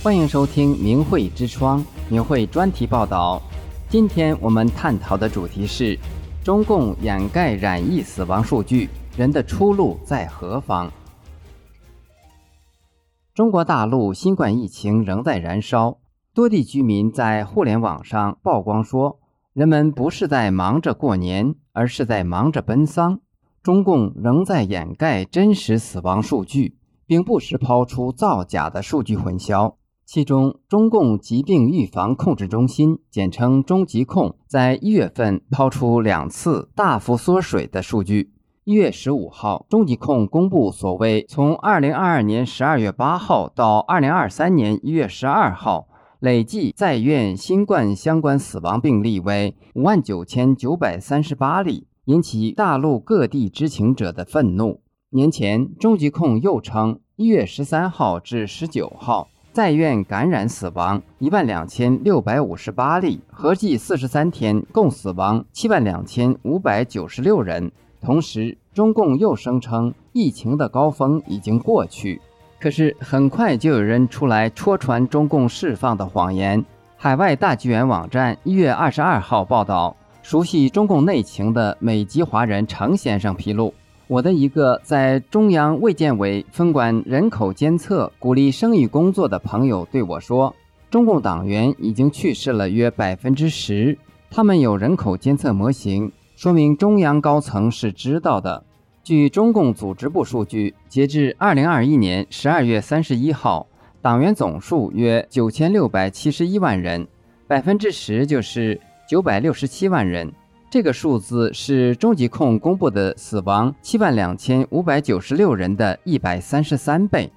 欢迎收听明慧之窗明慧专题报道。今天我们探讨的主题是：中共掩盖染疫死亡数据，人的出路在何方？中国大陆新冠疫情仍在燃烧，多地居民在互联网上曝光说，人们不是在忙着过年，而是在忙着奔丧。中共仍在掩盖真实死亡数据，并不时抛出造假的数据混淆。其中，中共疾病预防控制中心（简称中疾控）在一月份抛出两次大幅缩水的数据。一月十五号，中疾控公布所谓从二零二二年十二月八号到二零二三年一月十二号，累计在院新冠相关死亡病例为五万九千九百三十八例。引起大陆各地知情者的愤怒。年前，中疾控又称，一月十三号至十九号，在院感染死亡一万两千六百五十八例，合计四十三天共死亡七万两千五百九十六人。同时，中共又声称疫情的高峰已经过去。可是，很快就有人出来戳穿中共释放的谎言。海外大纪元网站一月二十二号报道。熟悉中共内情的美籍华人程先生披露，我的一个在中央卫健委分管人口监测、鼓励生育工作的朋友对我说，中共党员已经去世了约百分之十。他们有人口监测模型，说明中央高层是知道的。据中共组织部数据，截至二零二一年十二月三十一号，党员总数约九千六百七十一万人，百分之十就是。九百六十七万人，这个数字是中疾控公布的死亡七万两千五百九十六人的一百三十三倍。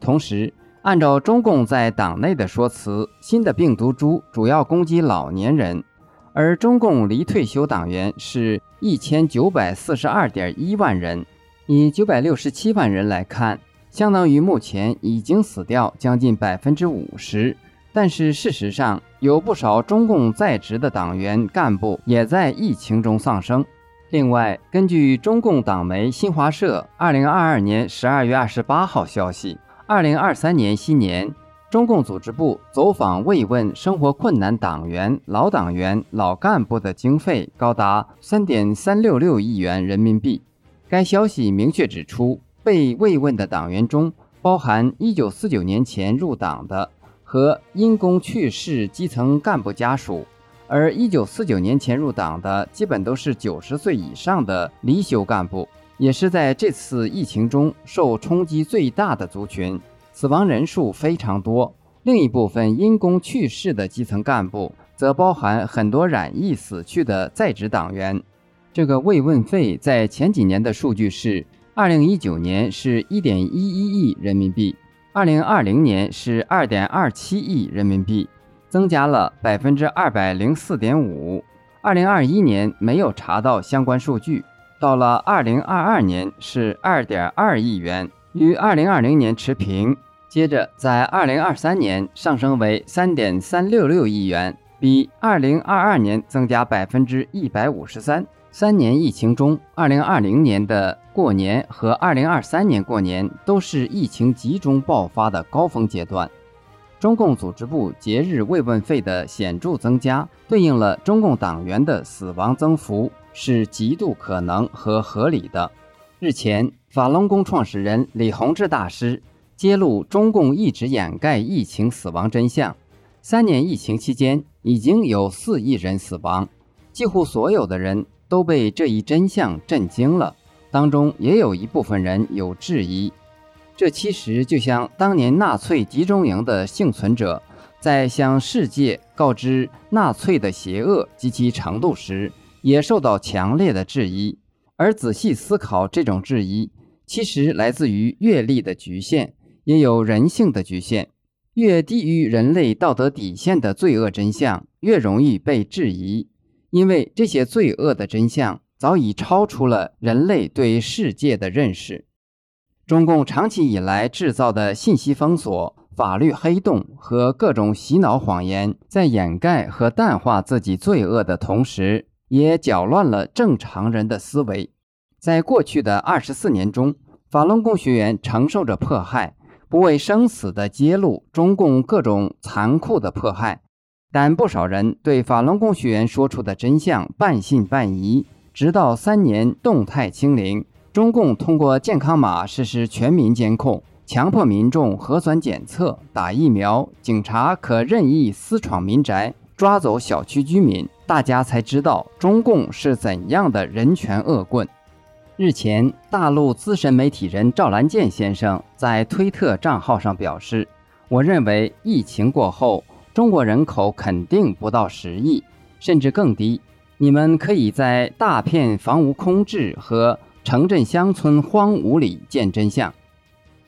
同时，按照中共在党内的说辞，新的病毒株主要攻击老年人，而中共离退休党员是一千九百四十二点一万人。以九百六十七万人来看，相当于目前已经死掉将近百分之五十。但是事实上，有不少中共在职的党员干部也在疫情中丧生。另外，根据中共党媒新华社二零二二年十二月二十八号消息，二零二三年新年，中共组织部走访慰问生活困难党员、老党员、老干部的经费高达三点三六六亿元人民币。该消息明确指出，被慰问的党员中包含一九四九年前入党的。和因公去世基层干部家属，而一九四九年前入党的基本都是九十岁以上的离休干部，也是在这次疫情中受冲击最大的族群，死亡人数非常多。另一部分因公去世的基层干部，则包含很多染疫死去的在职党员。这个慰问费在前几年的数据是，二零一九年是一点一一亿人民币。二零二零年是二点二七亿人民币，增加了百分之二百零四点五。二零二一年没有查到相关数据，到了二零二二年是二点二亿元，与二零二零年持平。接着在二零二三年上升为三点三六六亿元，比二零二二年增加百分之一百五十三。三年疫情中，二零二零年的过年和二零二三年过年都是疫情集中爆发的高峰阶段。中共组织部节日慰问费的显著增加，对应了中共党员的死亡增幅，是极度可能和合理的。日前，法轮功创始人李洪志大师揭露中共一直掩盖疫情死亡真相。三年疫情期间，已经有四亿人死亡，几乎所有的人。都被这一真相震惊了，当中也有一部分人有质疑。这其实就像当年纳粹集中营的幸存者在向世界告知纳粹的邪恶及其程度时，也受到强烈的质疑。而仔细思考，这种质疑其实来自于阅历的局限，也有人性的局限。越低于人类道德底线的罪恶真相，越容易被质疑。因为这些罪恶的真相早已超出了人类对世界的认识，中共长期以来制造的信息封锁、法律黑洞和各种洗脑谎言，在掩盖和淡化自己罪恶的同时，也搅乱了正常人的思维。在过去的二十四年中，法轮功学员承受着迫害，不畏生死地揭露中共各种残酷的迫害。但不少人对法轮功学员说出的真相半信半疑，直到三年动态清零，中共通过健康码实施全民监控，强迫民众核酸检测、打疫苗，警察可任意私闯民宅，抓走小区居民，大家才知道中共是怎样的人权恶棍。日前，大陆资深媒体人赵兰健先生在推特账号上表示：“我认为疫情过后。”中国人口肯定不到十亿，甚至更低。你们可以在大片房屋空置和城镇乡村荒芜里见真相。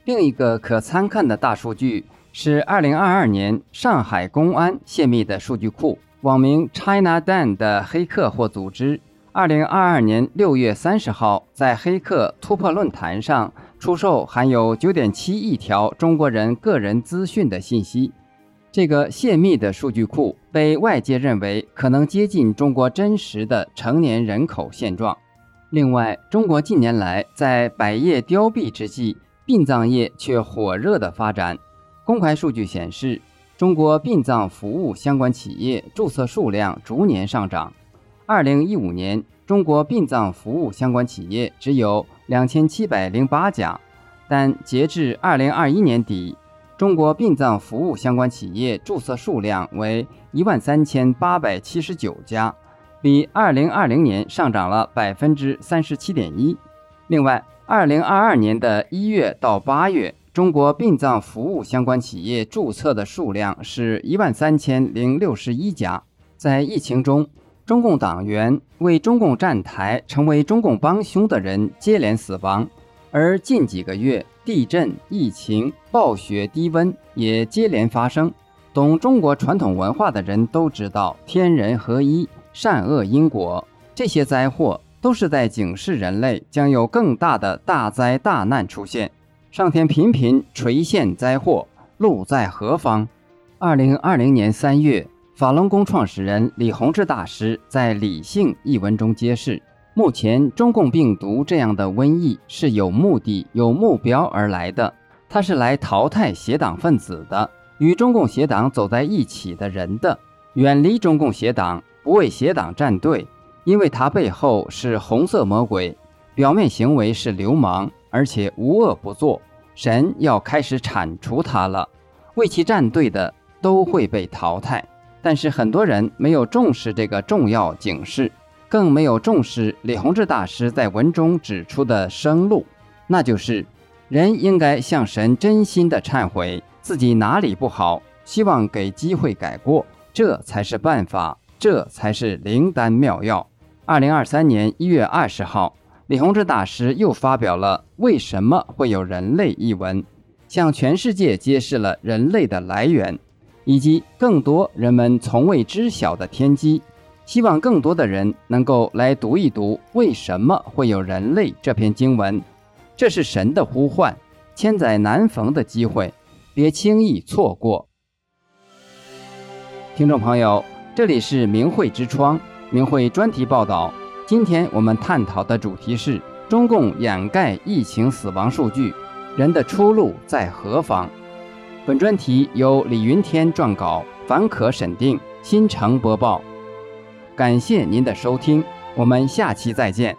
另一个可参看的大数据是2022年上海公安泄密的数据库，网名 China Dan 的黑客或组织，2022年6月30号在黑客突破论坛上出售含有9.7亿条中国人个人资讯的信息。这个泄密的数据库被外界认为可能接近中国真实的成年人口现状。另外，中国近年来在百业凋敝之际，殡葬业却火热的发展。公开数据显示，中国殡葬服务相关企业注册数量逐年上涨。二零一五年，中国殡葬服务相关企业只有两千七百零八家，但截至二零二一年底，中国殡葬服务相关企业注册数量为一万三千八百七十九家，比二零二零年上涨了百分之三十七点一。另外，二零二二年的一月到八月，中国殡葬服务相关企业注册的数量是一万三千零六十一家。在疫情中，中共党员为中共站台、成为中共帮凶的人接连死亡，而近几个月，地震、疫情、暴雪、低温也接连发生。懂中国传统文化的人都知道，天人合一、善恶因果，这些灾祸都是在警示人类将有更大的大灾大难出现。上天频频垂现灾祸，路在何方？二零二零年三月，法轮功创始人李洪志大师在《理性》一文中揭示。目前，中共病毒这样的瘟疫是有目的、有目标而来的，它是来淘汰邪党分子的，与中共邪党走在一起的人的，远离中共邪党，不为邪党站队，因为它背后是红色魔鬼，表面行为是流氓，而且无恶不作。神要开始铲除它了，为其站队的都会被淘汰。但是很多人没有重视这个重要警示。更没有重视李洪志大师在文中指出的生路，那就是人应该向神真心的忏悔自己哪里不好，希望给机会改过，这才是办法，这才是灵丹妙药。二零二三年一月二十号，李洪志大师又发表了《为什么会有人类》一文，向全世界揭示了人类的来源，以及更多人们从未知晓的天机。希望更多的人能够来读一读为什么会有人类这篇经文，这是神的呼唤，千载难逢的机会，别轻易错过。听众朋友，这里是明慧之窗，明慧专题报道。今天我们探讨的主题是中共掩盖疫情死亡数据，人的出路在何方？本专题由李云天撰稿，凡可审定，新城播报。感谢您的收听，我们下期再见。